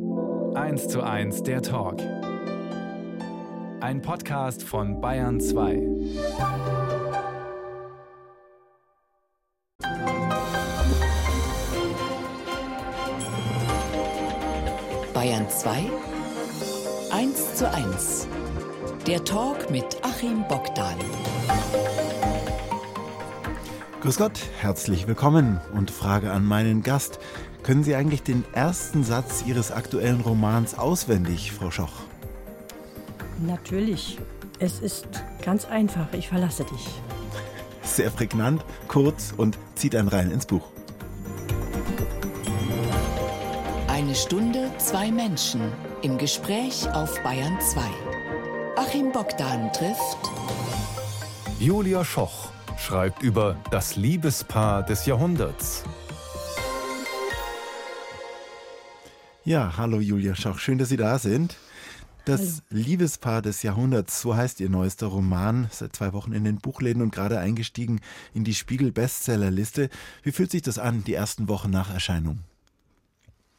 1 zu 1 der Talk. Ein Podcast von Bayern 2. Bayern 2 1 zu 1. Der Talk mit Achim Bogdan. Grüß Gott, herzlich willkommen und Frage an meinen Gast. Können Sie eigentlich den ersten Satz Ihres aktuellen Romans auswendig, Frau Schoch? Natürlich. Es ist ganz einfach. Ich verlasse dich. Sehr prägnant, kurz und zieht einen rein ins Buch. Eine Stunde, zwei Menschen im Gespräch auf Bayern 2. Achim Bogdan trifft Julia Schoch schreibt über das Liebespaar des Jahrhunderts. Ja, hallo Julia Schoch, schön, dass Sie da sind. Das hallo. Liebespaar des Jahrhunderts, so heißt Ihr neuester Roman, seit zwei Wochen in den Buchläden und gerade eingestiegen in die Spiegel-Bestsellerliste. Wie fühlt sich das an, die ersten Wochen nach Erscheinung?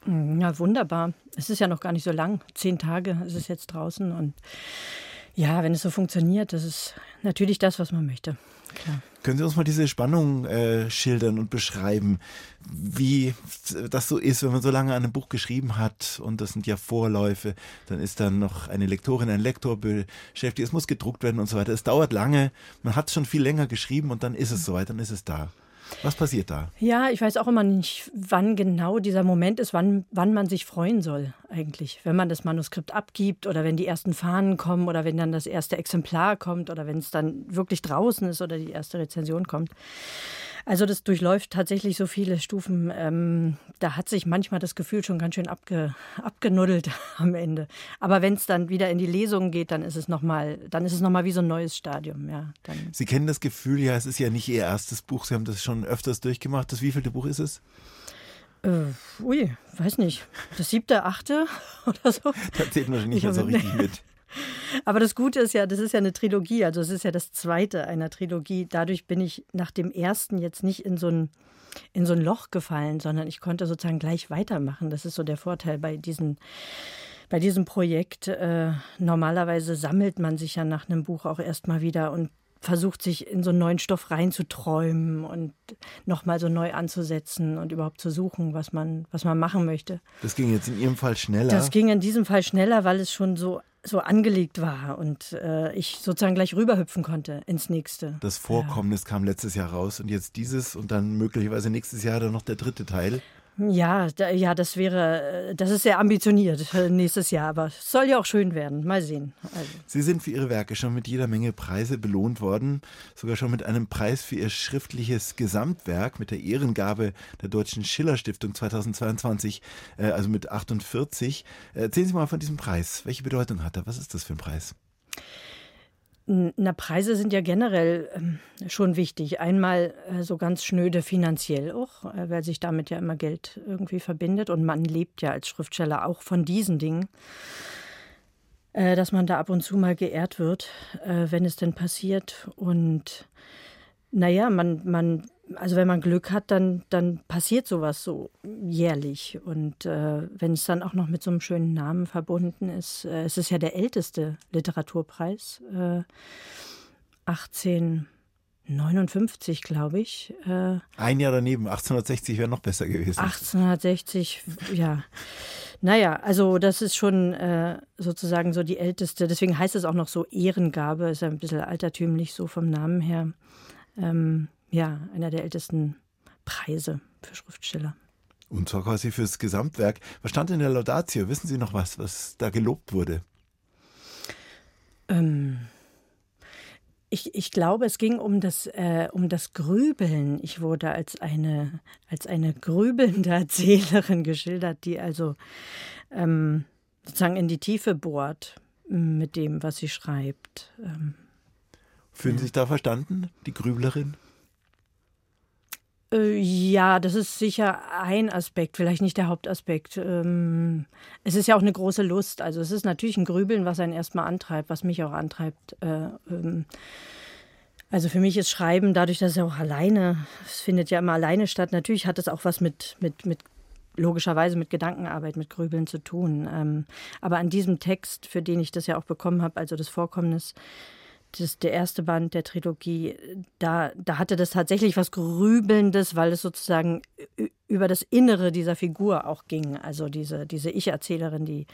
Ja, wunderbar. Es ist ja noch gar nicht so lang. Zehn Tage ist es jetzt draußen und ja, wenn es so funktioniert, das ist natürlich das, was man möchte. Klar. Können Sie uns mal diese Spannung äh, schildern und beschreiben, wie das so ist, wenn man so lange an einem Buch geschrieben hat und das sind ja Vorläufe, dann ist dann noch eine Lektorin, ein Lektor beschäftigt, es muss gedruckt werden und so weiter. Es dauert lange, man hat schon viel länger geschrieben und dann ist es soweit, dann ist es da. Was passiert da? Ja, ich weiß auch immer nicht, wann genau dieser Moment ist, wann, wann man sich freuen soll eigentlich. Wenn man das Manuskript abgibt oder wenn die ersten Fahnen kommen oder wenn dann das erste Exemplar kommt oder wenn es dann wirklich draußen ist oder die erste Rezension kommt. Also das durchläuft tatsächlich so viele Stufen. Ähm, da hat sich manchmal das Gefühl schon ganz schön abge, abgenuddelt am Ende. Aber wenn es dann wieder in die Lesung geht, dann ist es nochmal, dann ist es noch mal wie so ein neues Stadium. Ja, dann. Sie kennen das Gefühl, ja, es ist ja nicht Ihr erstes Buch. Sie haben das schon öfters durchgemacht. Das wievielte Buch ist es? Äh, ui, weiß nicht. Das siebte, achte oder so. Da zählt man nicht mehr so richtig mit. Aber das Gute ist ja, das ist ja eine Trilogie, also es ist ja das zweite einer Trilogie. Dadurch bin ich nach dem ersten jetzt nicht in so ein, in so ein Loch gefallen, sondern ich konnte sozusagen gleich weitermachen. Das ist so der Vorteil bei diesen bei diesem Projekt. Äh, normalerweise sammelt man sich ja nach einem Buch auch erstmal wieder und versucht sich in so einen neuen Stoff reinzuträumen und nochmal so neu anzusetzen und überhaupt zu suchen, was man, was man machen möchte. Das ging jetzt in Ihrem Fall schneller? Das ging in diesem Fall schneller, weil es schon so so angelegt war und äh, ich sozusagen gleich rüberhüpfen konnte ins nächste. Das Vorkommnis ja. kam letztes Jahr raus und jetzt dieses und dann möglicherweise nächstes Jahr dann noch der dritte Teil. Ja, da, ja, das wäre, das ist sehr ambitioniert äh, nächstes Jahr, aber es soll ja auch schön werden. Mal sehen. Also. Sie sind für Ihre Werke schon mit jeder Menge Preise belohnt worden, sogar schon mit einem Preis für Ihr schriftliches Gesamtwerk mit der Ehrengabe der Deutschen Schiller Stiftung 2022, äh, also mit 48. Erzählen Sie mal von diesem Preis. Welche Bedeutung hat er? Was ist das für ein Preis? Na, Preise sind ja generell ähm, schon wichtig. Einmal äh, so ganz schnöde finanziell auch, äh, weil sich damit ja immer Geld irgendwie verbindet. Und man lebt ja als Schriftsteller auch von diesen Dingen, äh, dass man da ab und zu mal geehrt wird, wenn es denn passiert. Und naja, man, man also wenn man Glück hat, dann, dann passiert sowas so jährlich. Und äh, wenn es dann auch noch mit so einem schönen Namen verbunden ist, äh, es ist ja der älteste Literaturpreis, äh, 1859, glaube ich. Äh, Ein Jahr daneben, 1860 wäre noch besser gewesen. 1860, ja. Naja, also das ist schon äh, sozusagen so die älteste, deswegen heißt es auch noch so Ehrengabe, ist ja ein bisschen altertümlich so vom Namen her. Ähm, ja, einer der ältesten Preise für Schriftsteller. Und zwar quasi fürs Gesamtwerk. Was stand in der Laudatio? Wissen Sie noch was, was da gelobt wurde? Ähm, ich, ich glaube, es ging um das, äh, um das Grübeln. Ich wurde als eine, als eine grübelnde Erzählerin geschildert, die also ähm, sozusagen in die Tiefe bohrt mit dem, was sie schreibt. Ähm, Fühlen Sie sich da verstanden, die Grüblerin? Äh, ja, das ist sicher ein Aspekt, vielleicht nicht der Hauptaspekt. Ähm, es ist ja auch eine große Lust. Also es ist natürlich ein Grübeln, was einen erstmal antreibt, was mich auch antreibt. Äh, ähm, also für mich ist Schreiben, dadurch, dass es ja auch alleine, es findet ja immer alleine statt, natürlich hat es auch was mit, mit, mit logischerweise mit Gedankenarbeit, mit Grübeln zu tun. Ähm, aber an diesem Text, für den ich das ja auch bekommen habe, also das Vorkommnis, das, der erste Band der Trilogie, da, da hatte das tatsächlich was Grübelndes, weil es sozusagen über das Innere dieser Figur auch ging. Also diese, diese Ich-Erzählerin, die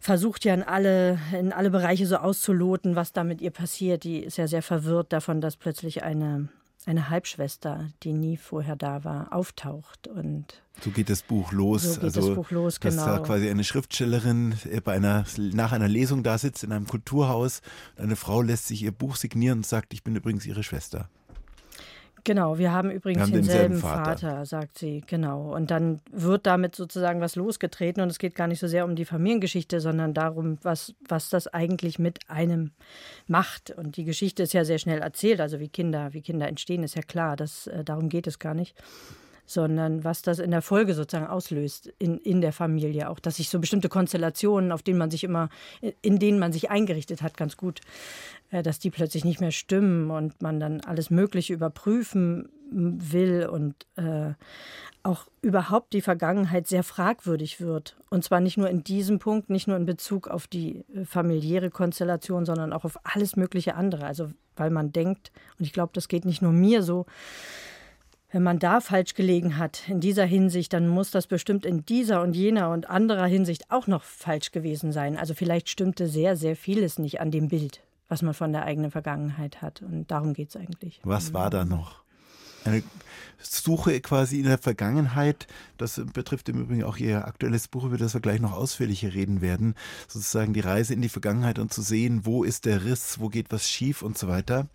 versucht ja in alle, in alle Bereiche so auszuloten, was da mit ihr passiert. Die ist ja sehr verwirrt davon, dass plötzlich eine, eine Halbschwester, die nie vorher da war, auftaucht. Und so geht das Buch los. So geht also, das Buch los, dass genau. da quasi eine Schriftstellerin äh, bei einer, nach einer Lesung da sitzt in einem Kulturhaus. Eine Frau lässt sich ihr Buch signieren und sagt, ich bin übrigens ihre Schwester. Genau, wir haben übrigens wir haben denselben, denselben Vater. Vater. sagt sie, genau. Und dann wird damit sozusagen was losgetreten und es geht gar nicht so sehr um die Familiengeschichte, sondern darum, was, was das eigentlich mit einem macht. Und die Geschichte ist ja sehr schnell erzählt, also wie Kinder, wie Kinder entstehen, ist ja klar, das, äh, darum geht es gar nicht sondern was das in der Folge sozusagen auslöst in, in der Familie. Auch, dass sich so bestimmte Konstellationen, auf denen man sich immer, in denen man sich eingerichtet hat, ganz gut, äh, dass die plötzlich nicht mehr stimmen und man dann alles Mögliche überprüfen will und äh, auch überhaupt die Vergangenheit sehr fragwürdig wird. Und zwar nicht nur in diesem Punkt, nicht nur in Bezug auf die äh, familiäre Konstellation, sondern auch auf alles mögliche andere. Also weil man denkt, und ich glaube, das geht nicht nur mir so, wenn man da falsch gelegen hat in dieser Hinsicht, dann muss das bestimmt in dieser und jener und anderer Hinsicht auch noch falsch gewesen sein. Also vielleicht stimmte sehr, sehr vieles nicht an dem Bild, was man von der eigenen Vergangenheit hat. Und darum geht es eigentlich. Was war da noch? Eine Suche quasi in der Vergangenheit. Das betrifft im Übrigen auch Ihr aktuelles Buch, über das wir gleich noch ausführlicher reden werden. Sozusagen die Reise in die Vergangenheit und zu sehen, wo ist der Riss, wo geht was schief und so weiter.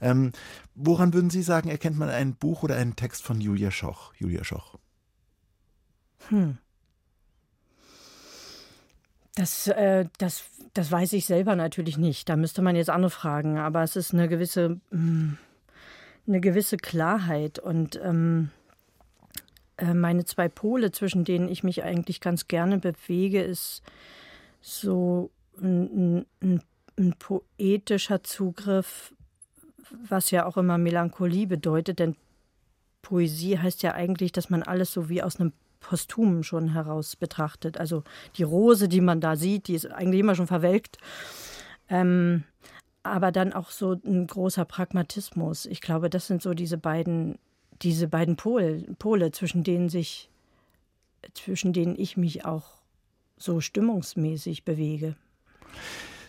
Ähm, woran würden Sie sagen, erkennt man ein Buch oder einen Text von Julia Schoch? Julia Schoch. Hm. Das, äh, das, das weiß ich selber natürlich nicht. Da müsste man jetzt andere fragen. Aber es ist eine gewisse. Mh, hm, eine gewisse Klarheit und ähm, äh, meine zwei Pole, zwischen denen ich mich eigentlich ganz gerne bewege, ist so ein, ein, ein poetischer Zugriff, was ja auch immer Melancholie bedeutet, denn Poesie heißt ja eigentlich, dass man alles so wie aus einem Posthum schon heraus betrachtet. Also die Rose, die man da sieht, die ist eigentlich immer schon verwelkt. Ähm, aber dann auch so ein großer Pragmatismus. Ich glaube, das sind so diese beiden, diese beiden Pol, Pole, zwischen denen sich, zwischen denen ich mich auch so stimmungsmäßig bewege.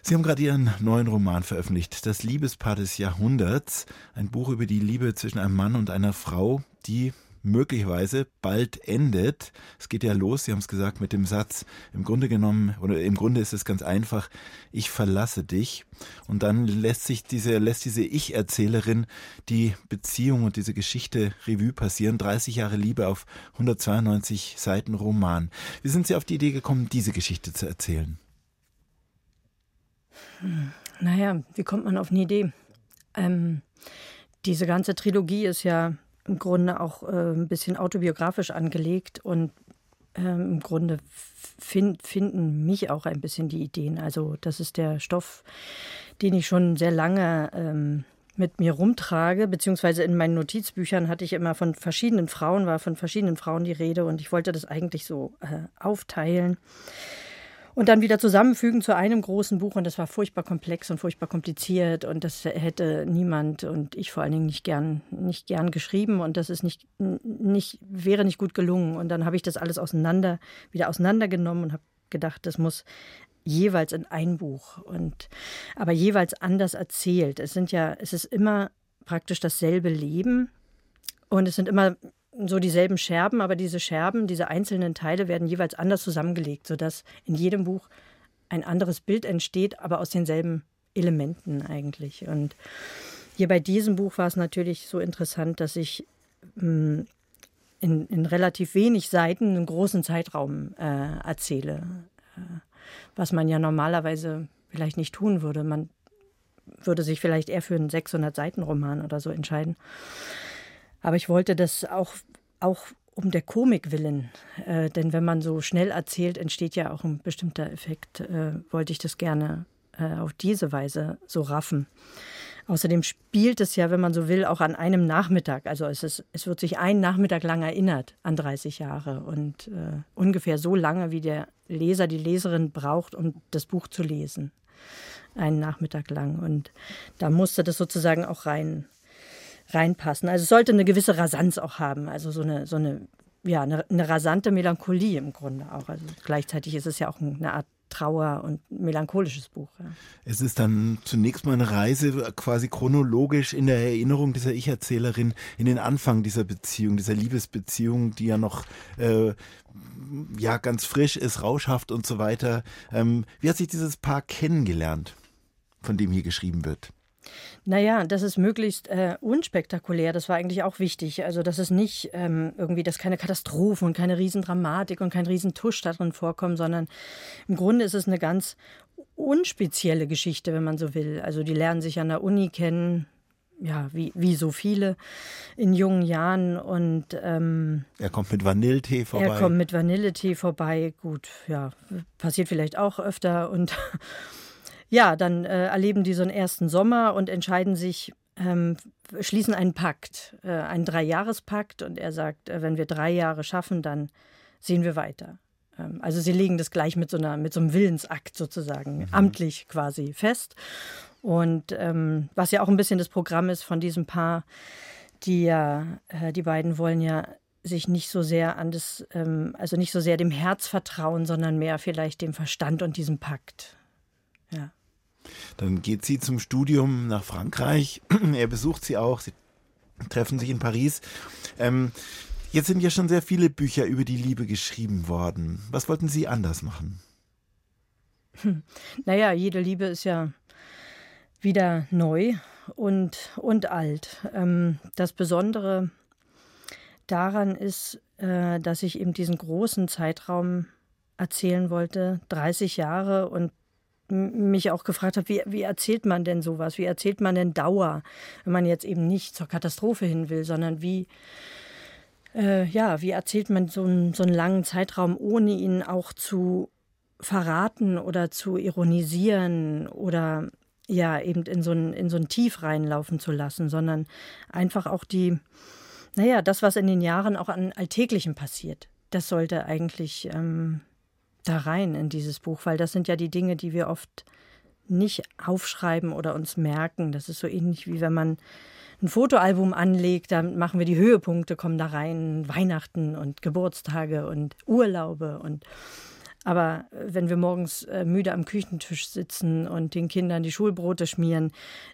Sie haben gerade Ihren neuen Roman veröffentlicht, Das Liebespaar des Jahrhunderts, ein Buch über die Liebe zwischen einem Mann und einer Frau, die möglicherweise bald endet. Es geht ja los, Sie haben es gesagt, mit dem Satz, im Grunde genommen, oder im Grunde ist es ganz einfach, ich verlasse dich. Und dann lässt sich diese, lässt diese Ich-Erzählerin die Beziehung und diese Geschichte Revue passieren. 30 Jahre Liebe auf 192 Seiten Roman. Wie sind Sie auf die Idee gekommen, diese Geschichte zu erzählen? Hm, naja, wie kommt man auf eine Idee? Ähm, diese ganze Trilogie ist ja im Grunde auch äh, ein bisschen autobiografisch angelegt und ähm, im Grunde find, finden mich auch ein bisschen die Ideen. Also das ist der Stoff, den ich schon sehr lange ähm, mit mir rumtrage, beziehungsweise in meinen Notizbüchern hatte ich immer von verschiedenen Frauen, war von verschiedenen Frauen die Rede und ich wollte das eigentlich so äh, aufteilen und dann wieder zusammenfügen zu einem großen Buch. Und das war furchtbar komplex und furchtbar kompliziert. Und das hätte niemand und ich vor allen Dingen nicht gern, nicht gern geschrieben. Und das ist nicht, nicht, wäre nicht gut gelungen. Und dann habe ich das alles auseinander, wieder auseinandergenommen und habe gedacht, das muss jeweils in ein Buch und aber jeweils anders erzählt. Es sind ja, es ist immer praktisch dasselbe Leben und es sind immer so dieselben Scherben, aber diese Scherben, diese einzelnen Teile werden jeweils anders zusammengelegt, sodass in jedem Buch ein anderes Bild entsteht, aber aus denselben Elementen eigentlich. Und hier bei diesem Buch war es natürlich so interessant, dass ich hm, in, in, relativ wenig Seiten einen großen Zeitraum äh, erzähle, äh, was man ja normalerweise vielleicht nicht tun würde. Man würde sich vielleicht eher für einen 600-Seiten-Roman oder so entscheiden. Aber ich wollte das auch, auch um der Komik willen, äh, denn wenn man so schnell erzählt, entsteht ja auch ein bestimmter Effekt, äh, wollte ich das gerne äh, auf diese Weise so raffen. Außerdem spielt es ja, wenn man so will, auch an einem Nachmittag. Also es, ist, es wird sich ein Nachmittag lang erinnert an 30 Jahre und äh, ungefähr so lange, wie der Leser, die Leserin braucht, um das Buch zu lesen. Einen Nachmittag lang. Und da musste das sozusagen auch rein, reinpassen. Also es sollte eine gewisse Rasanz auch haben. Also so eine, so eine, ja, eine, eine rasante Melancholie im Grunde auch. Also gleichzeitig ist es ja auch eine Art Trauer und melancholisches Buch. Ja. Es ist dann zunächst mal eine Reise quasi chronologisch in der Erinnerung dieser Ich-Erzählerin in den Anfang dieser Beziehung, dieser Liebesbeziehung, die ja noch äh, ja ganz frisch ist, rauschhaft und so weiter. Ähm, wie hat sich dieses Paar kennengelernt, von dem hier geschrieben wird? Naja, das ist möglichst äh, unspektakulär. Das war eigentlich auch wichtig. Also, dass es nicht ähm, irgendwie, dass keine Katastrophen und keine Riesendramatik und kein Riesentusch darin vorkommen, sondern im Grunde ist es eine ganz unspezielle Geschichte, wenn man so will. Also, die lernen sich an der Uni kennen, ja, wie, wie so viele in jungen Jahren. Und ähm, er kommt mit Vanilletee vorbei. Er kommt mit Vanilletee vorbei. Gut, ja, passiert vielleicht auch öfter. Und ja, dann äh, erleben die so einen ersten Sommer und entscheiden sich, ähm, schließen einen Pakt, äh, einen Dreijahrespakt. Und er sagt, äh, wenn wir drei Jahre schaffen, dann sehen wir weiter. Ähm, also sie legen das gleich mit so, einer, mit so einem Willensakt sozusagen, mhm. amtlich quasi fest. Und ähm, was ja auch ein bisschen das Programm ist von diesem Paar, die ja, äh, die beiden wollen ja sich nicht so sehr an das, ähm, also nicht so sehr dem Herz vertrauen, sondern mehr vielleicht dem Verstand und diesem Pakt. Ja. Dann geht sie zum Studium nach Frankreich. Er besucht sie auch. Sie treffen sich in Paris. Ähm, jetzt sind ja schon sehr viele Bücher über die Liebe geschrieben worden. Was wollten Sie anders machen? Hm. Naja, jede Liebe ist ja wieder neu und, und alt. Ähm, das Besondere daran ist, äh, dass ich eben diesen großen Zeitraum erzählen wollte, 30 Jahre und mich auch gefragt habe, wie, wie erzählt man denn sowas? Wie erzählt man denn Dauer, wenn man jetzt eben nicht zur Katastrophe hin will, sondern wie, äh, ja, wie erzählt man so einen, so einen langen Zeitraum, ohne ihn auch zu verraten oder zu ironisieren oder ja, eben in so ein, in so ein Tief reinlaufen zu lassen, sondern einfach auch die, naja, das, was in den Jahren auch an Alltäglichem passiert, das sollte eigentlich ähm, da rein in dieses Buch, weil das sind ja die Dinge, die wir oft nicht aufschreiben oder uns merken. Das ist so ähnlich wie wenn man ein Fotoalbum anlegt, dann machen wir die Höhepunkte, kommen da rein, Weihnachten und Geburtstage und Urlaube und aber wenn wir morgens äh, müde am Küchentisch sitzen und den Kindern die Schulbrote schmieren,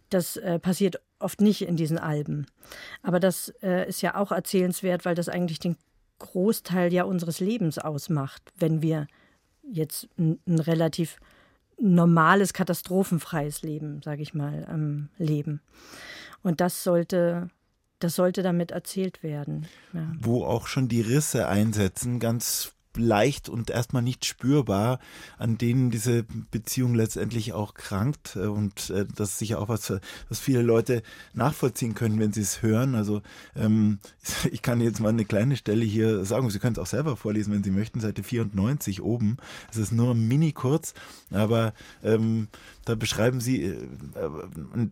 das äh, passiert oft nicht in diesen Alben. Aber das äh, ist ja auch erzählenswert, weil das eigentlich den Großteil ja unseres Lebens ausmacht, wenn wir jetzt ein, ein relativ normales, katastrophenfreies Leben, sage ich mal, ähm, leben. Und das sollte, das sollte damit erzählt werden. Ja. Wo auch schon die Risse einsetzen, ganz leicht und erstmal nicht spürbar, an denen diese Beziehung letztendlich auch krankt. Äh, und äh, das ist sicher auch was, was viele Leute nachvollziehen können, wenn sie es hören. Also ähm, ich kann jetzt mal eine kleine Stelle hier sagen, Sie können es auch selber vorlesen, wenn Sie möchten, Seite 94 oben. Es ist nur mini kurz, aber ähm, da beschreiben Sie äh,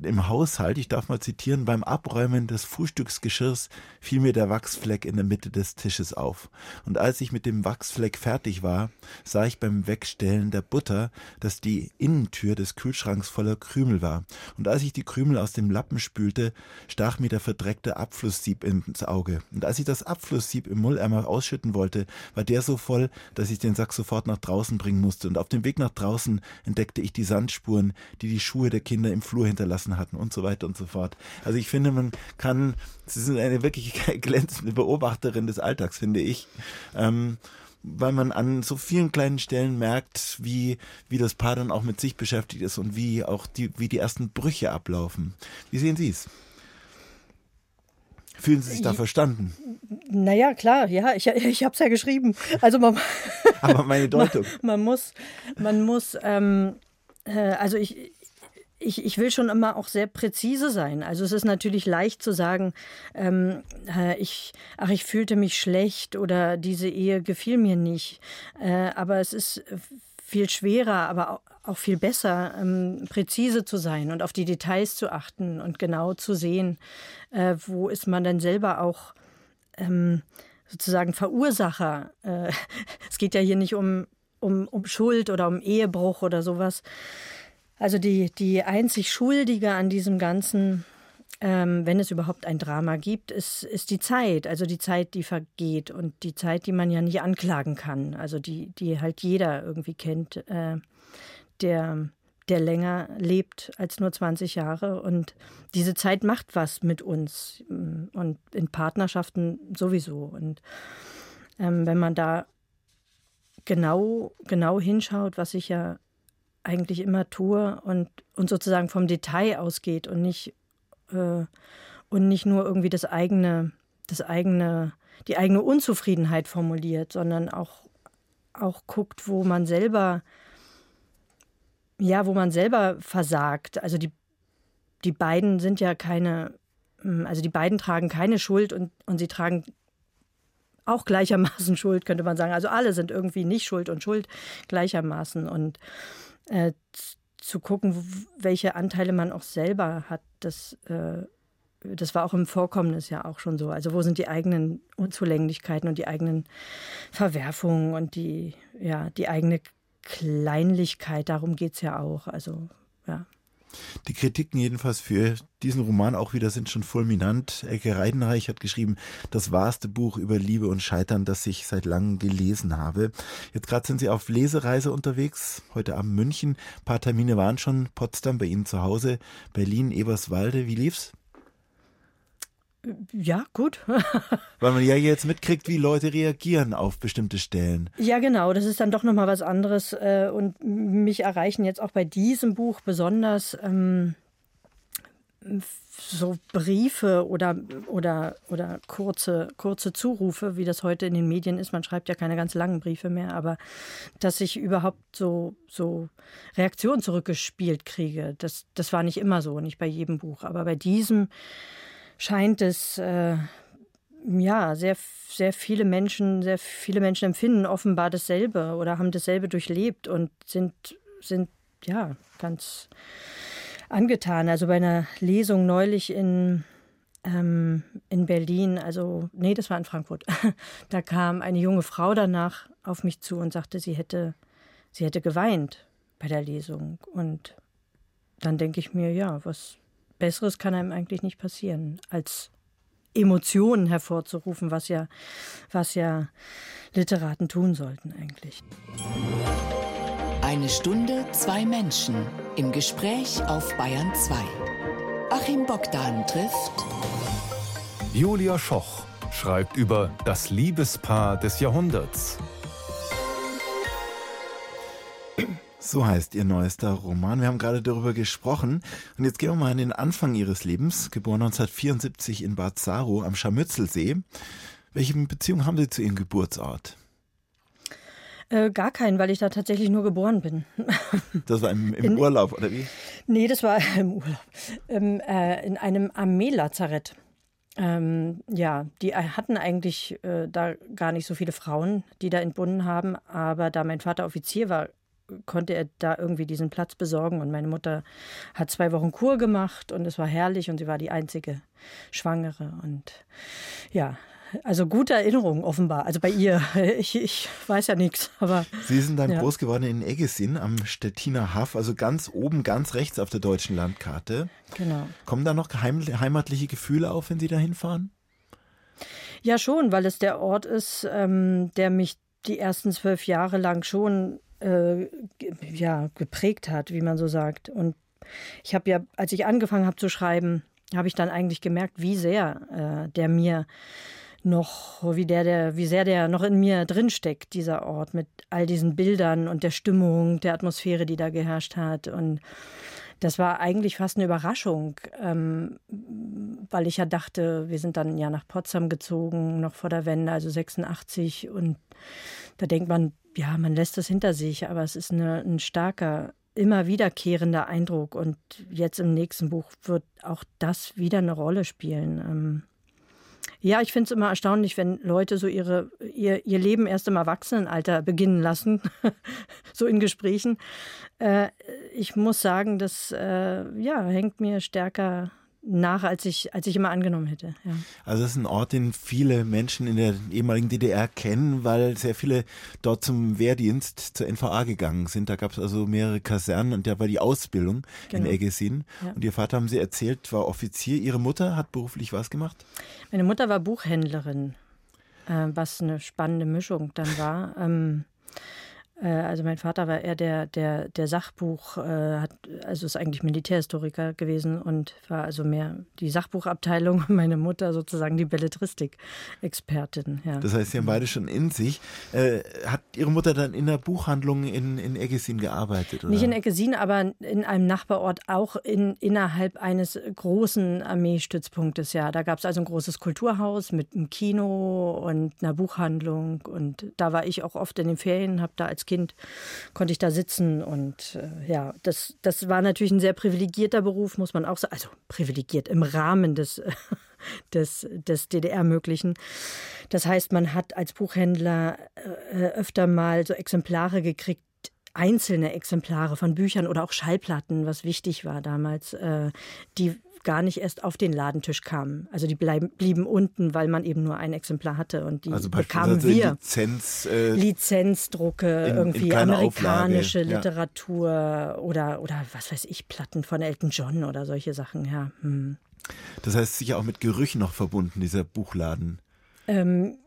im Haushalt, ich darf mal zitieren, beim Abräumen des Frühstücksgeschirrs fiel mir der Wachsfleck in der Mitte des Tisches auf. Und als ich mit dem Wachsfleck fertig war, sah ich beim Wegstellen der Butter, dass die Innentür des Kühlschranks voller Krümel war. Und als ich die Krümel aus dem Lappen spülte, stach mir der verdreckte Abflusssieb ins Auge. Und als ich das Abflusssieb im Mülleimer ausschütten wollte, war der so voll, dass ich den Sack sofort nach draußen bringen musste. Und auf dem Weg nach draußen entdeckte ich die Sandspuren Spuren, die die Schuhe der Kinder im Flur hinterlassen hatten und so weiter und so fort. Also ich finde, man kann, Sie sind eine wirklich glänzende Beobachterin des Alltags, finde ich. Ähm, weil man an so vielen kleinen Stellen merkt, wie, wie das Paar dann auch mit sich beschäftigt ist und wie auch die, wie die ersten Brüche ablaufen. Wie sehen Sie es? Fühlen Sie sich da verstanden? Naja, klar, ja, ich, ich habe es ja geschrieben. Also man, Aber meine Deutung. Man, man muss, man muss ähm, äh, also ich, ich, ich will schon immer auch sehr präzise sein. Also es ist natürlich leicht zu sagen, ähm, äh, ich, ach, ich fühlte mich schlecht oder diese Ehe gefiel mir nicht. Äh, aber es ist viel schwerer, aber auch viel besser, ähm, präzise zu sein und auf die Details zu achten und genau zu sehen, äh, wo ist man denn selber auch ähm, sozusagen Verursacher. Äh, es geht ja hier nicht um, um, um Schuld oder um Ehebruch oder sowas. Also die, die einzig Schuldige an diesem Ganzen, ähm, wenn es überhaupt ein Drama gibt, ist, ist die Zeit. Also die Zeit, die vergeht und die Zeit, die man ja nicht anklagen kann. Also die, die halt jeder irgendwie kennt, äh, der, der länger lebt als nur 20 Jahre. Und diese Zeit macht was mit uns und in Partnerschaften sowieso. Und ähm, wenn man da genau, genau hinschaut, was ich ja eigentlich immer tue und, und sozusagen vom Detail ausgeht und nicht, äh, und nicht nur irgendwie das eigene, das eigene, die eigene Unzufriedenheit formuliert, sondern auch, auch guckt, wo man selber, ja, wo man selber versagt. Also die, die beiden sind ja keine, also die beiden tragen keine Schuld und, und sie tragen auch gleichermaßen Schuld, könnte man sagen. Also alle sind irgendwie nicht Schuld und Schuld gleichermaßen. Und äh, zu gucken, welche Anteile man auch selber hat, das, äh, das war auch im Vorkommnis ja auch schon so. Also wo sind die eigenen Unzulänglichkeiten und die eigenen Verwerfungen und die, ja, die eigene Kleinlichkeit, darum geht es ja auch. Also ja. Die Kritiken jedenfalls für diesen Roman auch wieder sind schon fulminant. Elke Reidenreich hat geschrieben, das wahrste Buch über Liebe und Scheitern, das ich seit langem gelesen habe. Jetzt gerade sind Sie auf Lesereise unterwegs, heute Abend München. Ein paar Termine waren schon, Potsdam bei Ihnen zu Hause, Berlin, Eberswalde. Wie lief's? Ja, gut. Weil man ja jetzt mitkriegt, wie Leute reagieren auf bestimmte Stellen. Ja, genau. Das ist dann doch nochmal was anderes. Äh, und mich erreichen jetzt auch bei diesem Buch besonders ähm, so Briefe oder, oder, oder kurze, kurze Zurufe, wie das heute in den Medien ist. Man schreibt ja keine ganz langen Briefe mehr, aber dass ich überhaupt so, so Reaktionen zurückgespielt kriege, das, das war nicht immer so, nicht bei jedem Buch. Aber bei diesem scheint es äh, ja sehr, sehr viele Menschen, sehr viele Menschen empfinden offenbar dasselbe oder haben dasselbe durchlebt und sind, sind ja ganz angetan. Also bei einer Lesung neulich in ähm, in Berlin, also nee, das war in Frankfurt. da kam eine junge Frau danach auf mich zu und sagte, sie hätte, sie hätte geweint bei der Lesung. Und dann denke ich mir, ja, was, Besseres kann einem eigentlich nicht passieren, als Emotionen hervorzurufen, was ja, was ja Literaten tun sollten eigentlich. Eine Stunde, zwei Menschen im Gespräch auf Bayern 2. Achim Bogdan trifft Julia Schoch schreibt über das Liebespaar des Jahrhunderts. So heißt ihr neuester Roman. Wir haben gerade darüber gesprochen. Und jetzt gehen wir mal an den Anfang ihres Lebens. Geboren 1974 in Bad Saro am Scharmützelsee. Welche Beziehung haben Sie zu Ihrem Geburtsort? Äh, gar keinen, weil ich da tatsächlich nur geboren bin. Das war im, im in, Urlaub, oder wie? Nee, das war im Urlaub. Ähm, äh, in einem Armeelazarett. Ähm, ja, die hatten eigentlich äh, da gar nicht so viele Frauen, die da entbunden haben. Aber da mein Vater Offizier war, konnte er da irgendwie diesen Platz besorgen. Und meine Mutter hat zwei Wochen Kur gemacht und es war herrlich und sie war die einzige Schwangere. Und ja, also gute Erinnerungen offenbar. Also bei ihr, ich, ich weiß ja nichts. Aber Sie sind dann ja. groß geworden in Eggesin am Stettiner Haff, also ganz oben, ganz rechts auf der deutschen Landkarte. Genau. Kommen da noch heimatliche Gefühle auf, wenn Sie da hinfahren? Ja, schon, weil es der Ort ist, ähm, der mich die ersten zwölf Jahre lang schon äh, ja, geprägt hat, wie man so sagt. Und ich habe ja, als ich angefangen habe zu schreiben, habe ich dann eigentlich gemerkt, wie sehr äh, der mir noch, wie der, der, wie sehr der noch in mir drinsteckt, dieser Ort, mit all diesen Bildern und der Stimmung, der Atmosphäre, die da geherrscht hat. Und das war eigentlich fast eine Überraschung, ähm, weil ich ja dachte, wir sind dann ja nach Potsdam gezogen, noch vor der Wende, also 86. Und da denkt man, ja, man lässt das hinter sich, aber es ist eine, ein starker, immer wiederkehrender Eindruck. Und jetzt im nächsten Buch wird auch das wieder eine Rolle spielen. Ähm, Ja, ich finde es immer erstaunlich, wenn Leute so ihre, ihr, ihr Leben erst im Erwachsenenalter beginnen lassen, so in Gesprächen. Äh, ich muss sagen, das äh, ja, hängt mir stärker nach, als ich, als ich immer angenommen hätte. Ja. Also das ist ein Ort, den viele Menschen in der ehemaligen DDR kennen, weil sehr viele dort zum Wehrdienst zur NVA gegangen sind. Da gab es also mehrere Kasernen und da war die Ausbildung genau. in Eggesin. Ja. Und Ihr Vater, haben Sie erzählt, war Offizier. Ihre Mutter hat beruflich was gemacht? Meine Mutter war Buchhändlerin, äh, was eine spannende Mischung dann war. Äh, also mein Vater war eher der, der, der Sachbuch, äh, hat, also ist eigentlich Militärhistoriker gewesen und war also mehr die Sachbuchabteilung, meine Mutter sozusagen die Belletristik-Expertin. Ja. Das heißt, Sie haben beide schon in sich. Äh, hat Ihre Mutter dann in der Buchhandlung in, in Eggesin gearbeitet? Oder? Nicht in Eggesin, aber in einem Nachbarort, auch in, innerhalb eines großen Armeestützpunktes. Ja, da gab es also ein großes Kulturhaus mit einem Kino und einer Buchhandlung und da war ich auch oft in den Ferien, habe da Kind konnte ich da sitzen und äh, ja, das, das war natürlich ein sehr privilegierter Beruf, muss man auch sagen. Also privilegiert im Rahmen des, des, des DDR-Möglichen. Das heißt, man hat als Buchhändler äh, öfter mal so Exemplare gekriegt, einzelne Exemplare von Büchern oder auch Schallplatten, was wichtig war damals, äh, die gar nicht erst auf den Ladentisch kamen. Also die bleiben, blieben unten, weil man eben nur ein Exemplar hatte und die also bekamen wir. Lizenz, äh, Lizenzdrucke, in, irgendwie in amerikanische Auflage, Literatur ja. oder, oder was weiß ich, Platten von Elton John oder solche Sachen, ja. Hm. Das heißt sicher auch mit Gerüchen noch verbunden, dieser Buchladen. Ähm,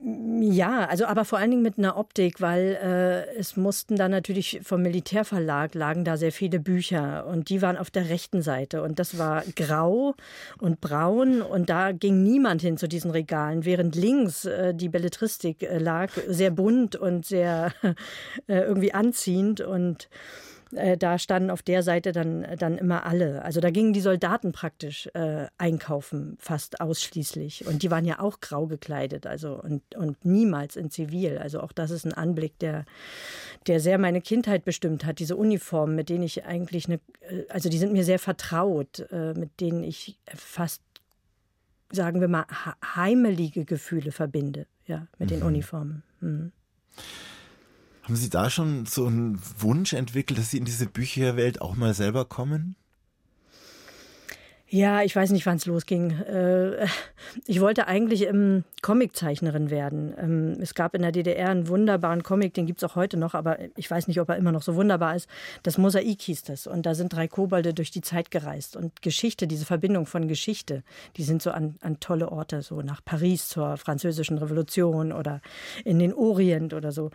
ja, also aber vor allen Dingen mit einer Optik, weil äh, es mussten da natürlich vom Militärverlag lagen da sehr viele Bücher und die waren auf der rechten Seite und das war grau und braun und da ging niemand hin zu diesen Regalen, während links äh, die Belletristik äh, lag, sehr bunt und sehr äh, irgendwie anziehend und äh, da standen auf der Seite dann, dann immer alle. Also da gingen die Soldaten praktisch äh, einkaufen, fast ausschließlich. Und die waren ja auch grau gekleidet, also und, und niemals in Zivil. Also auch das ist ein Anblick, der, der sehr meine Kindheit bestimmt hat. Diese Uniformen, mit denen ich eigentlich eine, äh, also die sind mir sehr vertraut, äh, mit denen ich fast sagen wir mal, heimelige Gefühle verbinde, ja, mit mhm. den Uniformen. Mhm. Haben Sie da schon so einen Wunsch entwickelt, dass Sie in diese Bücherwelt auch mal selber kommen? Ja, ich weiß nicht, wann es losging. Äh, ich wollte eigentlich ähm, Comiczeichnerin werden. Ähm, es gab in der DDR einen wunderbaren Comic, den gibt es auch heute noch, aber ich weiß nicht, ob er immer noch so wunderbar ist. Das Mosaik hieß das. Und da sind drei Kobolde durch die Zeit gereist. Und Geschichte, diese Verbindung von Geschichte, die sind so an, an tolle Orte, so nach Paris zur Französischen Revolution oder in den Orient oder so.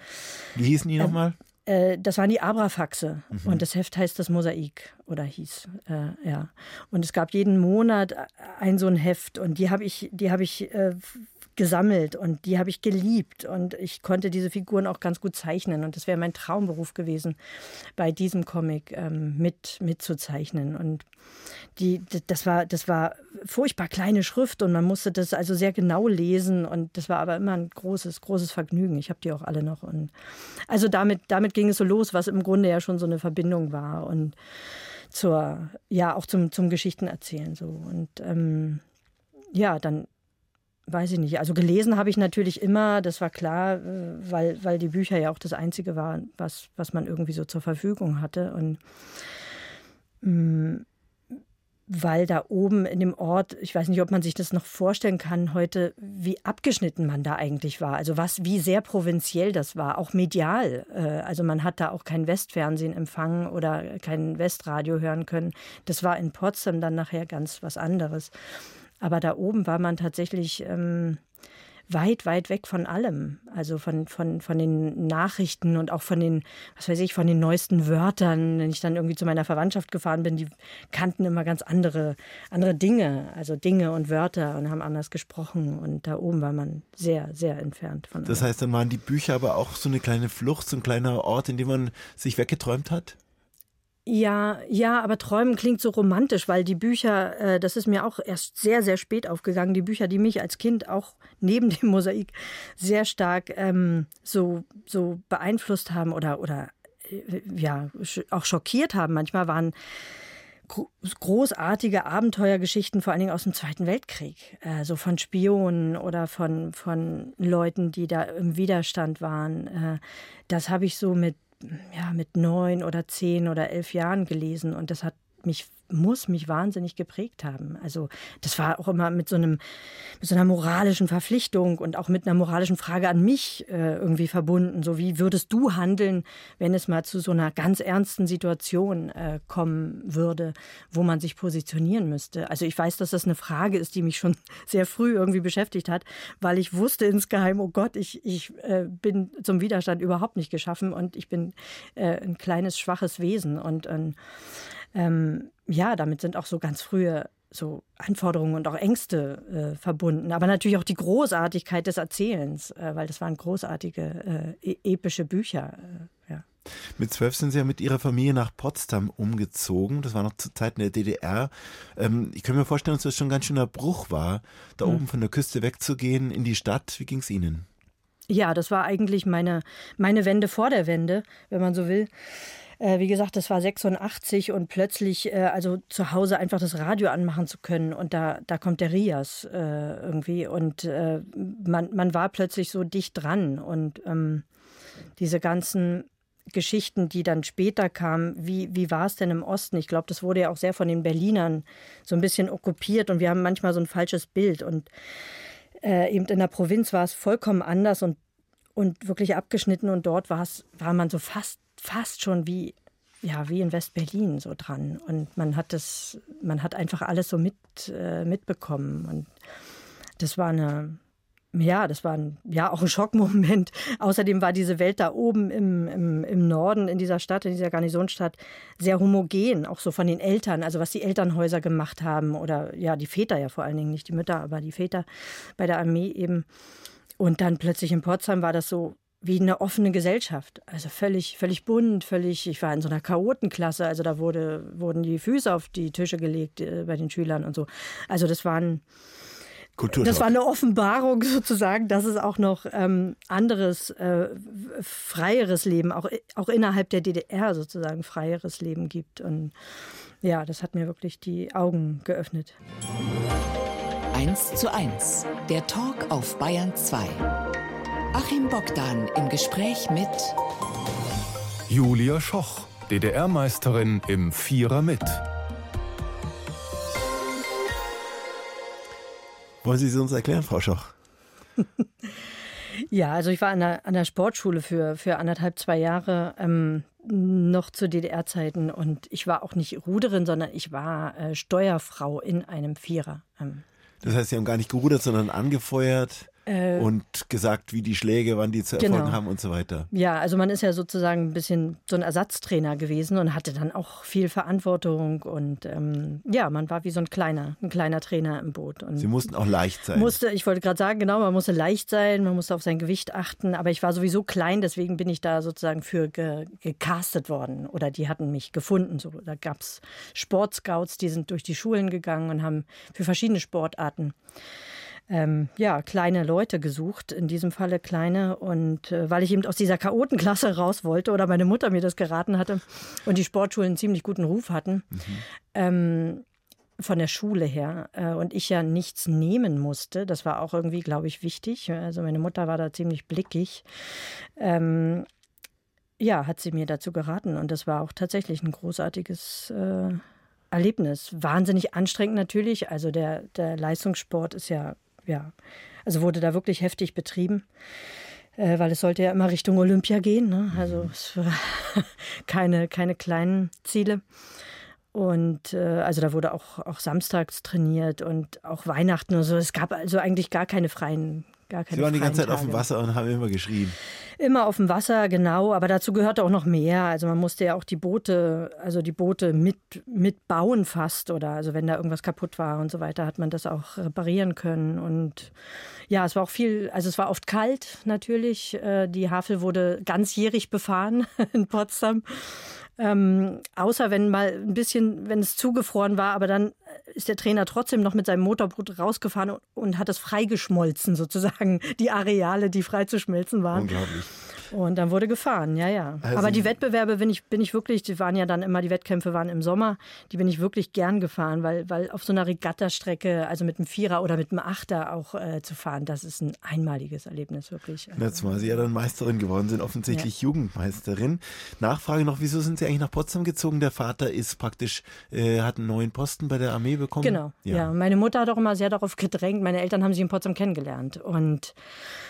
Wie hießen die nochmal? Äh, das waren die Abrafaxe mhm. und das Heft heißt das Mosaik oder hieß äh, ja und es gab jeden Monat ein so ein Heft und die habe ich die habe ich äh, gesammelt und die habe ich geliebt und ich konnte diese Figuren auch ganz gut zeichnen und das wäre mein Traumberuf gewesen, bei diesem Comic ähm, mit mitzuzeichnen und die das war das war furchtbar kleine Schrift und man musste das also sehr genau lesen und das war aber immer ein großes großes Vergnügen. Ich habe die auch alle noch und also damit damit ging es so los, was im Grunde ja schon so eine Verbindung war und zur ja auch zum zum Geschichtenerzählen so und ähm, ja, dann weiß ich nicht. Also gelesen habe ich natürlich immer, das war klar, äh, weil, weil die Bücher ja auch das Einzige waren, was, was man irgendwie so zur Verfügung hatte. Und mh, mm, weil da oben in dem Ort, ich weiß nicht, ob man sich das noch vorstellen kann heute, wie abgeschnitten man da eigentlich war. Also was, wie sehr provinziell das war, auch medial. Äh, also man hat da auch kein Westfernsehen empfangen oder kein Westradio hören können. Das war in Potsdam dann nachher ganz was anderes. Aber da oben war man tatsächlich ähm, weit, weit weg von allem. Also von, von, von den Nachrichten und auch von den, was weiß ich, von den neuesten Wörtern. Wenn ich dann irgendwie zu meiner Verwandtschaft gefahren bin, die kannten immer ganz andere, andere Dinge, also Dinge und Wörter und haben anders gesprochen. Und da oben war man sehr, sehr entfernt von. Das heißt, dann waren die Bücher aber auch so eine kleine Flucht, so ein kleiner Ort, in dem man sich weggeträumt hat? Ja, ja, aber Träumen klingt so romantisch, weil die Bücher, äh, das ist mir auch erst sehr, sehr spät aufgegangen, die Bücher, die mich als Kind auch neben dem Mosaik sehr stark ähm, so, so beeinflusst haben oder, oder äh, ja, auch schockiert haben. Manchmal waren großartige Abenteuergeschichten, vor allen Dingen aus dem Zweiten Weltkrieg, äh, so von Spionen oder von, von Leuten, die da im Widerstand waren. Äh, das habe ich so mit, ja, mit neun oder zehn oder elf Jahren gelesen. Und das hat mich muss mich wahnsinnig geprägt haben. Also das war auch immer mit so einem mit so einer moralischen Verpflichtung und auch mit einer moralischen Frage an mich äh, irgendwie verbunden. So wie würdest du handeln, wenn es mal zu so einer ganz ernsten Situation äh, kommen würde, wo man sich positionieren müsste? Also ich weiß, dass das eine Frage ist, die mich schon sehr früh irgendwie beschäftigt hat, weil ich wusste insgeheim, oh Gott, ich, ich äh, bin zum Widerstand überhaupt nicht geschaffen und ich bin äh, ein kleines, schwaches Wesen und ähm, ja, damit sind auch so ganz frühe so Anforderungen und auch Ängste äh, verbunden, aber natürlich auch die Großartigkeit des Erzählens, äh, weil das waren großartige äh, e epische Bücher. Äh, ja. Mit zwölf sind Sie ja mit Ihrer Familie nach Potsdam umgezogen. Das war noch zu Zeiten der DDR. Ähm, ich kann mir vorstellen, dass das schon ein ganz schöner Bruch war, da mhm. oben von der Küste wegzugehen in die Stadt. Wie ging es Ihnen? Ja, das war eigentlich meine, meine Wende vor der Wende, wenn man so will. Äh, wie gesagt, das war 86 und plötzlich äh, also zu Hause einfach das Radio anmachen zu können und da, da kommt der Rias äh, irgendwie und äh, man, man war plötzlich so dicht dran und ähm, diese ganzen Geschichten, die dann später kamen, wie, wie war es denn im Osten? Ich glaube, das wurde ja auch sehr von den Berlinern so ein bisschen okkupiert und wir haben manchmal so ein falsches Bild und äh, eben in der Provinz war es vollkommen anders und, und wirklich abgeschnitten und dort war es, war man so fast fast schon wie ja, wie in West-Berlin so dran. Und man hat das, man hat einfach alles so mit, äh, mitbekommen. Und das war eine, ja, das war ein, ja auch ein Schockmoment. Außerdem war diese Welt da oben im, im, im Norden, in dieser Stadt, in dieser Garnisonsstadt, sehr homogen, auch so von den Eltern, also was die Elternhäuser gemacht haben oder ja, die Väter ja vor allen Dingen, nicht die Mütter, aber die Väter bei der Armee eben. Und dann plötzlich in Potsdam war das so wie eine offene Gesellschaft. Also völlig, völlig bunt, völlig, ich war in so einer Chaotenklasse, also da wurde, wurden die Füße auf die Tische gelegt äh, bei den Schülern und so. Also das war ein, das war eine Offenbarung sozusagen, dass es auch noch ähm, anderes, äh, freieres Leben, auch, auch innerhalb der DDR sozusagen freieres Leben gibt. Und ja, das hat mir wirklich die Augen geöffnet. 1 zu 1, der Talk auf Bayern 2. Achim Bogdan im Gespräch mit Julia Schoch, DDR-Meisterin im Vierer mit. Wollen Sie es uns erklären, Frau Schoch? ja, also ich war an der, an der Sportschule für, für anderthalb, zwei Jahre. Ähm, noch zu DDR-Zeiten und ich war auch nicht Ruderin, sondern ich war äh, Steuerfrau in einem Vierer. Ähm. Das heißt, Sie haben gar nicht gerudert, sondern angefeuert? Äh, und gesagt, wie die Schläge, wann die zu erfolgen genau. haben und so weiter. Ja, also man ist ja sozusagen ein bisschen so ein Ersatztrainer gewesen und hatte dann auch viel Verantwortung und ähm, ja, man war wie so ein kleiner, ein kleiner Trainer im Boot. Sie mussten auch leicht sein. Musste, ich wollte gerade sagen, genau, man musste leicht sein, man musste auf sein Gewicht achten, aber ich war sowieso klein, deswegen bin ich da sozusagen für ge gecastet worden oder die hatten mich gefunden. So, da gab es Sportscouts, die sind durch die Schulen gegangen und haben für verschiedene Sportarten ähm, ja, kleine Leute gesucht, in diesem Falle kleine. Und äh, weil ich eben aus dieser Chaotenklasse raus wollte oder meine Mutter mir das geraten hatte und die Sportschulen einen ziemlich guten Ruf hatten, mhm. ähm, von der Schule her äh, und ich ja nichts nehmen musste. Das war auch irgendwie, glaube ich, wichtig. Also meine Mutter war da ziemlich blickig. Ähm, ja, hat sie mir dazu geraten und das war auch tatsächlich ein großartiges äh, Erlebnis. Wahnsinnig anstrengend natürlich. Also der, der Leistungssport ist ja ja, also wurde da wirklich heftig betrieben, äh, weil es sollte ja immer Richtung Olympia gehen. Ne? Also mhm. es war keine, keine kleinen Ziele. Und äh, also da wurde auch, auch samstags trainiert und auch Weihnachten und so. Es gab also eigentlich gar keine freien Gar keine Sie waren die ganze Zeit Tage. auf dem Wasser und haben immer geschrien. Immer auf dem Wasser, genau. Aber dazu gehörte auch noch mehr. Also man musste ja auch die Boote, also die Boote mit, mit bauen fast. Oder also wenn da irgendwas kaputt war und so weiter, hat man das auch reparieren können. Und ja, es war auch viel, also es war oft kalt natürlich. Äh, die Havel wurde ganzjährig befahren in Potsdam. Ähm, außer wenn mal ein bisschen, wenn es zugefroren war, aber dann ist der Trainer trotzdem noch mit seinem Motorboot rausgefahren und, und hat es freigeschmolzen, sozusagen, die Areale, die frei zu schmelzen waren. Unglaublich. Und dann wurde gefahren, ja, ja. Also- Aber die Wettbewerbe bin ich, bin ich wirklich, die waren ja dann immer, die Wettkämpfe waren im Sommer, die bin ich wirklich gern gefahren, weil, weil auf so einer Regattastrecke, also mit einem Vierer oder mit einem Achter auch äh, zu fahren, das ist ein einmaliges Erlebnis, wirklich. Jetzt war Sie ja dann Meisterin geworden, sind offensichtlich Jugendmeisterin. Nachfrage noch, wieso sind Sie eigentlich nach Potsdam gezogen? Der Vater ist praktisch, äh, hat einen neuen Posten bei der Armee bekommen. Genau, ja. Meine Mutter hat auch immer sehr darauf gedrängt. Meine Eltern haben sie in Potsdam kennengelernt. Und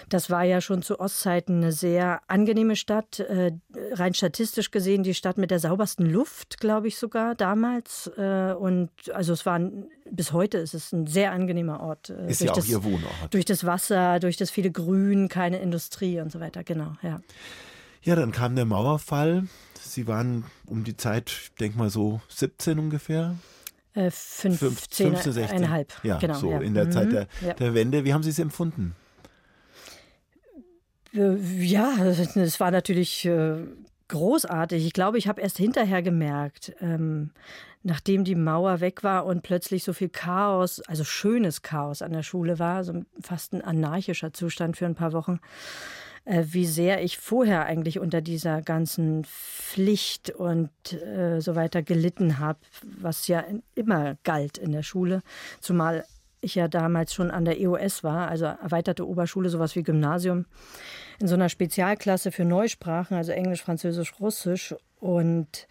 das war ja schon zu Ostzeiten eine sehr angenehme Stadt. Äh, rein statistisch gesehen die Stadt mit der saubersten Luft, glaube ich sogar damals. Äh, und also es war, ein, bis heute ist es ein sehr angenehmer Ort. äh, Ist durch ja auch das, Ihr Wohnort. Durch das Wasser, durch das viele Grün, keine Industrie und so weiter. Genau, ja. Ja, dann kam der Mauerfall. Sie waren um die Zeit, ich denke mal so 17 ungefähr. Äh, Fünf- 15, 15, 16. eineinhalb. Ja, genau, so ja. in der Zeit Mhm, der, ja. der Wende. Wie haben Sie es empfunden? Äh, Ja, es war natürlich äh, großartig. Ich glaube, ich habe erst hinterher gemerkt, ähm, nachdem die Mauer weg war und plötzlich so viel Chaos, also schönes Chaos an der Schule war, so fast ein anarchischer Zustand für ein paar Wochen, äh, wie sehr ich vorher eigentlich unter dieser ganzen Pflicht und so weiter gelitten habe, was ja immer galt in der Schule, zumal ich ja damals schon an der EOS war, also erweiterte Oberschule, sowas wie Gymnasium, in so einer Spezialklasse für Neusprachen, also Englisch, Französisch, Russisch. Und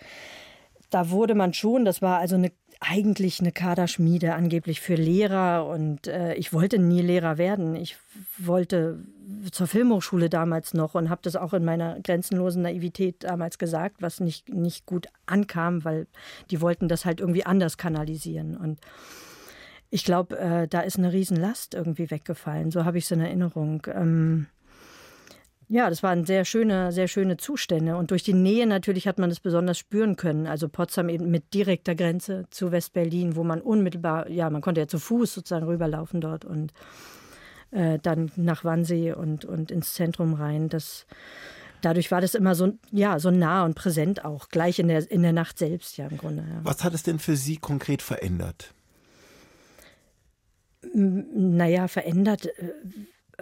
da wurde man schon, das war also eine, eigentlich eine Kaderschmiede angeblich für Lehrer und äh, ich wollte nie Lehrer werden. Ich wollte zur Filmhochschule damals noch und habe das auch in meiner grenzenlosen Naivität damals gesagt, was nicht, nicht gut ankam, weil die wollten das halt irgendwie anders kanalisieren. Und ich glaube, äh, da ist eine Riesenlast irgendwie weggefallen. So habe ich es in Erinnerung. Ähm, ja, das waren sehr schöne, sehr schöne Zustände. Und durch die Nähe natürlich hat man das besonders spüren können. Also Potsdam eben mit direkter Grenze zu West-Berlin, wo man unmittelbar, ja, man konnte ja zu Fuß sozusagen rüberlaufen dort und äh, dann nach Wannsee und, und ins Zentrum rein. Das, dadurch war das immer so, ja, so nah und präsent auch, gleich in der, in der Nacht selbst, ja, im Grunde. Ja. Was hat es denn für Sie konkret verändert? Naja, verändert äh,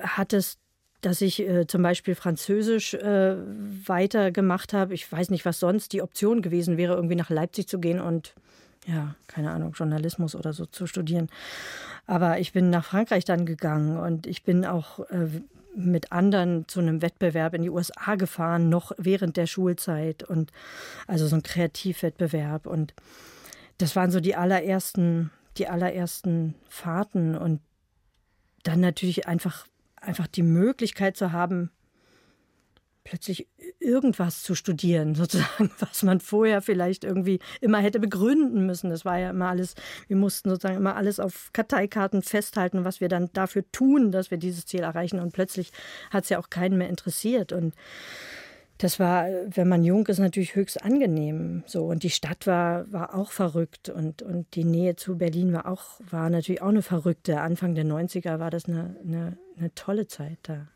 hat es, dass ich äh, zum Beispiel Französisch äh, weitergemacht habe. Ich weiß nicht, was sonst die Option gewesen wäre, irgendwie nach Leipzig zu gehen und ja, keine Ahnung, Journalismus oder so zu studieren. Aber ich bin nach Frankreich dann gegangen und ich bin auch äh, mit anderen zu einem Wettbewerb in die USA gefahren, noch während der Schulzeit und also so ein Kreativwettbewerb und das waren so die allerersten, die allerersten Fahrten und dann natürlich einfach, einfach die Möglichkeit zu haben, plötzlich irgendwas zu studieren, sozusagen, was man vorher vielleicht irgendwie immer hätte begründen müssen. Das war ja immer alles, wir mussten sozusagen immer alles auf Karteikarten festhalten, was wir dann dafür tun, dass wir dieses Ziel erreichen. Und plötzlich hat es ja auch keinen mehr interessiert. Und das war, wenn man jung ist, natürlich höchst angenehm. So und die Stadt war, war auch verrückt und, und die Nähe zu Berlin war auch war natürlich auch eine verrückte. Anfang der 90er war das eine, eine, eine tolle Zeit da.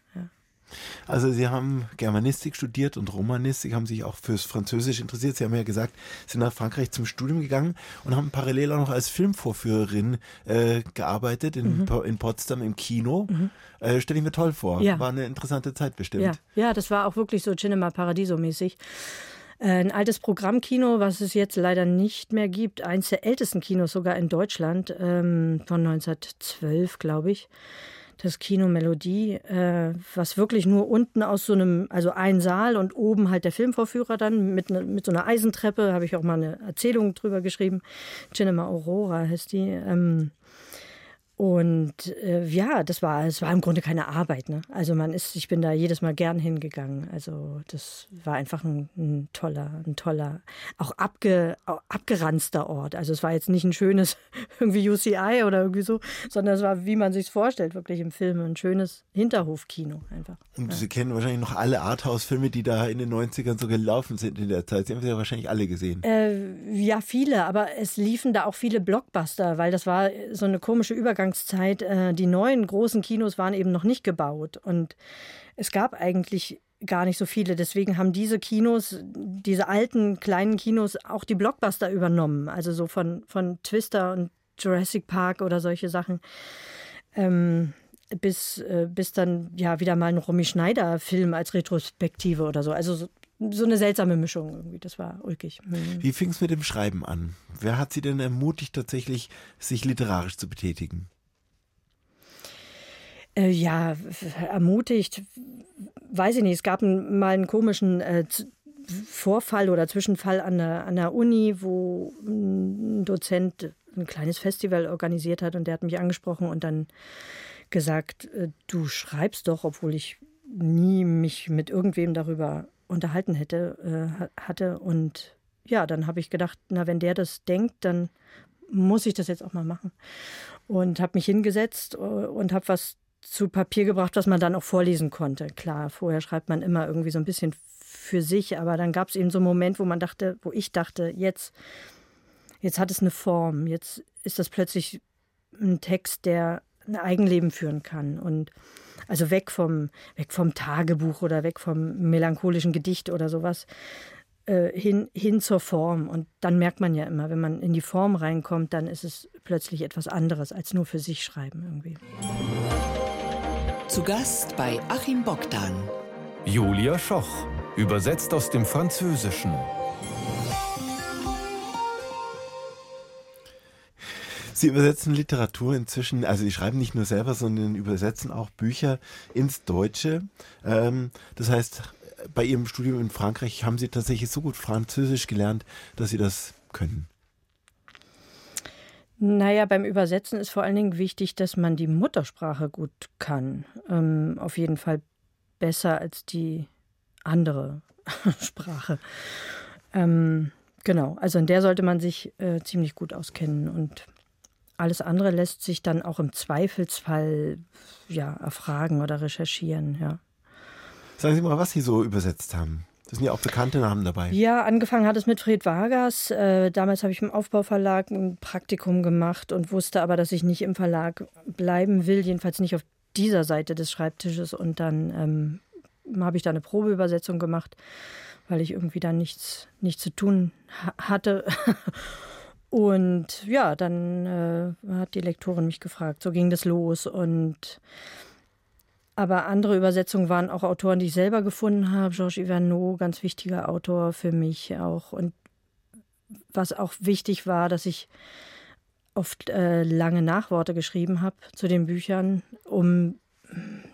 Also Sie haben Germanistik studiert und Romanistik, haben sich auch fürs Französisch interessiert. Sie haben ja gesagt, sind nach Frankreich zum Studium gegangen und haben parallel auch noch als Filmvorführerin äh, gearbeitet in, Mhm. In Potsdam im Kino. Äh, Stelle ich mir toll vor. Ja. War eine interessante Zeit bestimmt. Ja, ja, das war auch wirklich so Cinema Paradiso mäßig. Äh, Ein altes Programmkino, was es jetzt leider nicht mehr gibt. Eins der ältesten Kinos sogar in Deutschland, ähm, von 1912, glaube ich. Das Kino Melodie, äh, was wirklich nur unten aus so einem, also ein Saal und oben halt der Filmvorführer dann mit, ne, mit so einer Eisentreppe, habe ich auch mal eine Erzählung drüber geschrieben. Cinema Aurora heißt die. Ähm, und äh, ja, das war, es war im Grunde keine Arbeit. Ne? Also man ist, ich bin da jedes Mal gern hingegangen. Also das war einfach ein, ein toller, ein toller, auch abge, auch abgeranzter Ort. Also es war jetzt nicht ein schönes irgendwie UCI oder irgendwie so, sondern es war, wie man sich vorstellt, wirklich im Film ein schönes Hinterhofkino einfach. Und Sie kennen wahrscheinlich noch alle Arthouse-Filme, die da in den 90ern so gelaufen sind in der Zeit. Sie haben sie ja wahrscheinlich alle gesehen. Äh, ja, viele, aber es liefen da auch viele Blockbuster, weil das war so eine komische Übergangszeit. Äh, die neuen großen Kinos waren eben noch nicht gebaut und es gab eigentlich gar nicht so viele. Deswegen haben diese Kinos, diese alten kleinen Kinos, auch die Blockbuster übernommen. Also so von, von Twister und Jurassic Park oder solche Sachen. Ähm, bis, äh, bis dann ja wieder mal ein Romy Schneider-Film als Retrospektive oder so. Also so, so eine seltsame Mischung irgendwie. Das war ulkig. Mhm. Wie fing es mit dem Schreiben an? Wer hat Sie denn ermutigt, tatsächlich sich literarisch zu betätigen? Äh, ja, ermutigt, weiß ich nicht. Es gab mal einen komischen äh, Vorfall oder Zwischenfall an der, an der Uni, wo ein Dozent ein kleines Festival organisiert hat und der hat mich angesprochen und dann gesagt, äh, du schreibst doch, obwohl ich nie mich mit irgendwem darüber unterhalten hätte, äh, hatte. Und ja, dann habe ich gedacht, na, wenn der das denkt, dann muss ich das jetzt auch mal machen. Und habe mich hingesetzt äh, und habe was zu Papier gebracht, was man dann auch vorlesen konnte. Klar, vorher schreibt man immer irgendwie so ein bisschen für sich, aber dann gab es eben so einen Moment, wo man dachte, wo ich dachte, jetzt, jetzt hat es eine Form, jetzt ist das plötzlich ein Text, der ein Eigenleben führen kann und also weg vom, weg vom Tagebuch oder weg vom melancholischen Gedicht oder sowas, äh, hin, hin zur Form. Und dann merkt man ja immer, wenn man in die Form reinkommt, dann ist es plötzlich etwas anderes als nur für sich schreiben irgendwie. Zu Gast bei Achim Bogdan. Julia Schoch, übersetzt aus dem Französischen. Sie übersetzen Literatur inzwischen, also Sie schreiben nicht nur selber, sondern übersetzen auch Bücher ins Deutsche. Ähm, das heißt, bei Ihrem Studium in Frankreich haben Sie tatsächlich so gut Französisch gelernt, dass Sie das können. Naja, beim Übersetzen ist vor allen Dingen wichtig, dass man die Muttersprache gut kann. Ähm, auf jeden Fall besser als die andere Sprache. Ähm, genau, also in der sollte man sich äh, ziemlich gut auskennen und alles andere lässt sich dann auch im Zweifelsfall ja, erfragen oder recherchieren, ja. Sagen Sie mal, was Sie so übersetzt haben. Das sind ja auch bekannte Namen dabei. Ja, angefangen hat es mit Fred Vargas. Äh, damals habe ich im Aufbauverlag ein Praktikum gemacht und wusste aber, dass ich nicht im Verlag bleiben will, jedenfalls nicht auf dieser Seite des Schreibtisches. Und dann ähm, habe ich da eine Probeübersetzung gemacht, weil ich irgendwie da nichts, nichts zu tun ha hatte. Und ja, dann äh, hat die Lektorin mich gefragt. So ging das los. Und aber andere Übersetzungen waren auch Autoren, die ich selber gefunden habe. Georges Ivanot, ganz wichtiger Autor für mich auch. Und was auch wichtig war, dass ich oft äh, lange Nachworte geschrieben habe zu den Büchern, um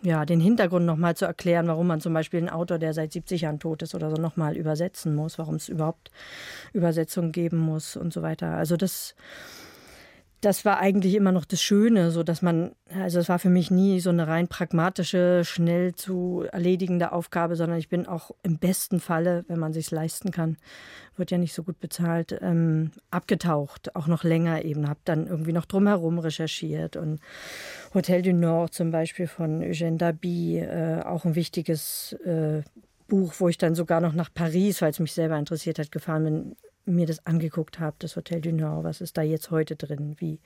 ja, den Hintergrund nochmal zu erklären, warum man zum Beispiel einen Autor, der seit 70 Jahren tot ist oder so, nochmal übersetzen muss, warum es überhaupt Übersetzungen geben muss und so weiter. Also das das war eigentlich immer noch das Schöne, so dass man, also es war für mich nie so eine rein pragmatische, schnell zu erledigende Aufgabe, sondern ich bin auch im besten Falle, wenn man sich leisten kann, wird ja nicht so gut bezahlt, ähm, abgetaucht, auch noch länger eben, habe dann irgendwie noch drumherum recherchiert und Hotel du Nord zum Beispiel von Eugène Dabi, äh, auch ein wichtiges äh, Buch, wo ich dann sogar noch nach Paris, weil es mich selber interessiert hat, gefahren bin, mir das angeguckt habe, das Hotel du Nord, was ist da jetzt heute drin, wie,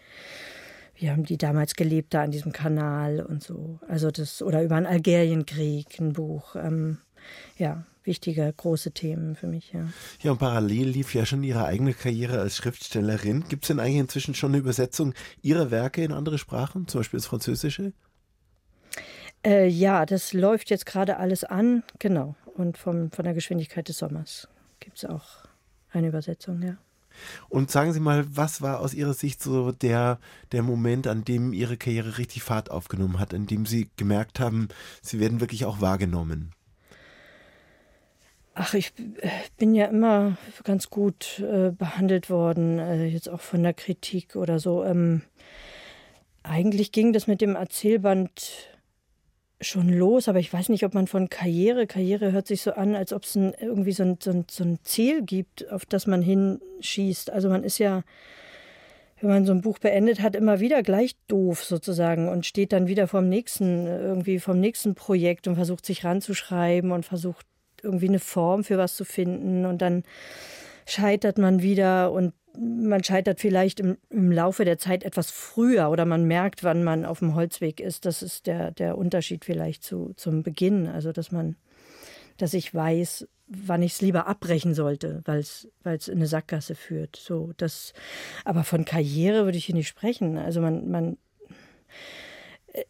wie haben die damals gelebt da an diesem Kanal und so. Also das, oder über einen Algerienkrieg, ein Buch. Ähm, ja, wichtige, große Themen für mich, ja. Ja, und parallel lief ja schon Ihre eigene Karriere als Schriftstellerin. Gibt es denn eigentlich inzwischen schon eine Übersetzung Ihrer Werke in andere Sprachen, zum Beispiel ins Französische? Äh, ja, das läuft jetzt gerade alles an, genau. Und vom, von der Geschwindigkeit des Sommers gibt es auch eine Übersetzung, ja. Und sagen Sie mal, was war aus Ihrer Sicht so der, der Moment, an dem Ihre Karriere richtig Fahrt aufgenommen hat, an dem Sie gemerkt haben, Sie werden wirklich auch wahrgenommen? Ach, ich bin ja immer ganz gut äh, behandelt worden, äh, jetzt auch von der Kritik oder so. Ähm, eigentlich ging das mit dem Erzählband schon los, aber ich weiß nicht, ob man von Karriere, Karriere hört sich so an, als ob es ein, irgendwie so ein, so, ein, so ein Ziel gibt, auf das man hinschießt. Also man ist ja, wenn man so ein Buch beendet hat, immer wieder gleich doof sozusagen und steht dann wieder vom nächsten, irgendwie vom nächsten Projekt und versucht sich ranzuschreiben und versucht irgendwie eine Form für was zu finden und dann scheitert man wieder und man scheitert vielleicht im, im, Laufe der Zeit etwas früher oder man merkt, wann man auf dem Holzweg ist. Das ist der, der Unterschied vielleicht zu, zum Beginn. Also, dass man, dass ich weiß, wann ich es lieber abbrechen sollte, weil es in eine Sackgasse führt. So, das, aber von Karriere würde ich hier nicht sprechen. Also man, man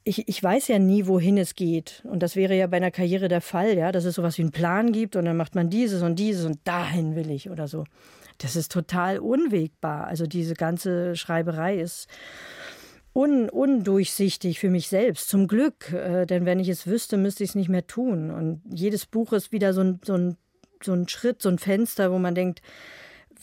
ich, ich weiß ja nie, wohin es geht. Und das wäre ja bei einer Karriere der Fall, ja, dass es sowas wie einen Plan gibt und dann macht man dieses und dieses und dahin will ich oder so. Das ist total unwegbar. Also diese ganze Schreiberei ist un undurchsichtig für mich selbst. Zum Glück, äh, denn wenn ich es wüsste, müsste ich es nicht mehr tun. Und jedes Buch ist wieder so ein, so ein, so ein Schritt, so ein Fenster, wo man denkt,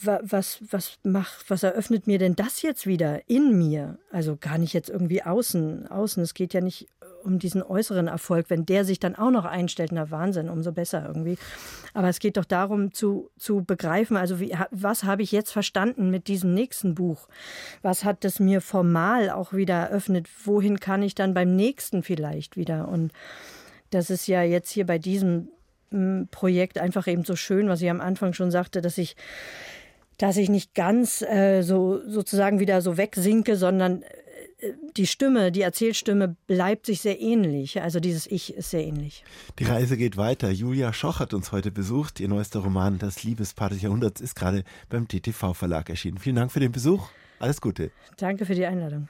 was, was macht, was eröffnet mir denn das jetzt wieder in mir? Also gar nicht jetzt irgendwie außen, außen. Es geht ja nicht um diesen äußeren Erfolg. Wenn der sich dann auch noch einstellt, na Wahnsinn, umso besser irgendwie. Aber es geht doch darum zu, zu begreifen, also wie, was habe ich jetzt verstanden mit diesem nächsten Buch? Was hat es mir formal auch wieder eröffnet? Wohin kann ich dann beim nächsten vielleicht wieder? Und das ist ja jetzt hier bei diesem hm, Projekt einfach eben so schön, was ich am Anfang schon sagte, dass ich dass ich nicht ganz äh, so sozusagen wieder so wegsinke, sondern die Stimme, die Erzählstimme bleibt sich sehr ähnlich. Also dieses Ich ist sehr ähnlich. Die Reise geht weiter. Julia Schoch hat uns heute besucht. Ihr neuester Roman Das Liebespaar des Jahrhunderts ist gerade beim TTV Verlag erschienen. Vielen Dank für den Besuch. Alles Gute. Danke für die Einladung.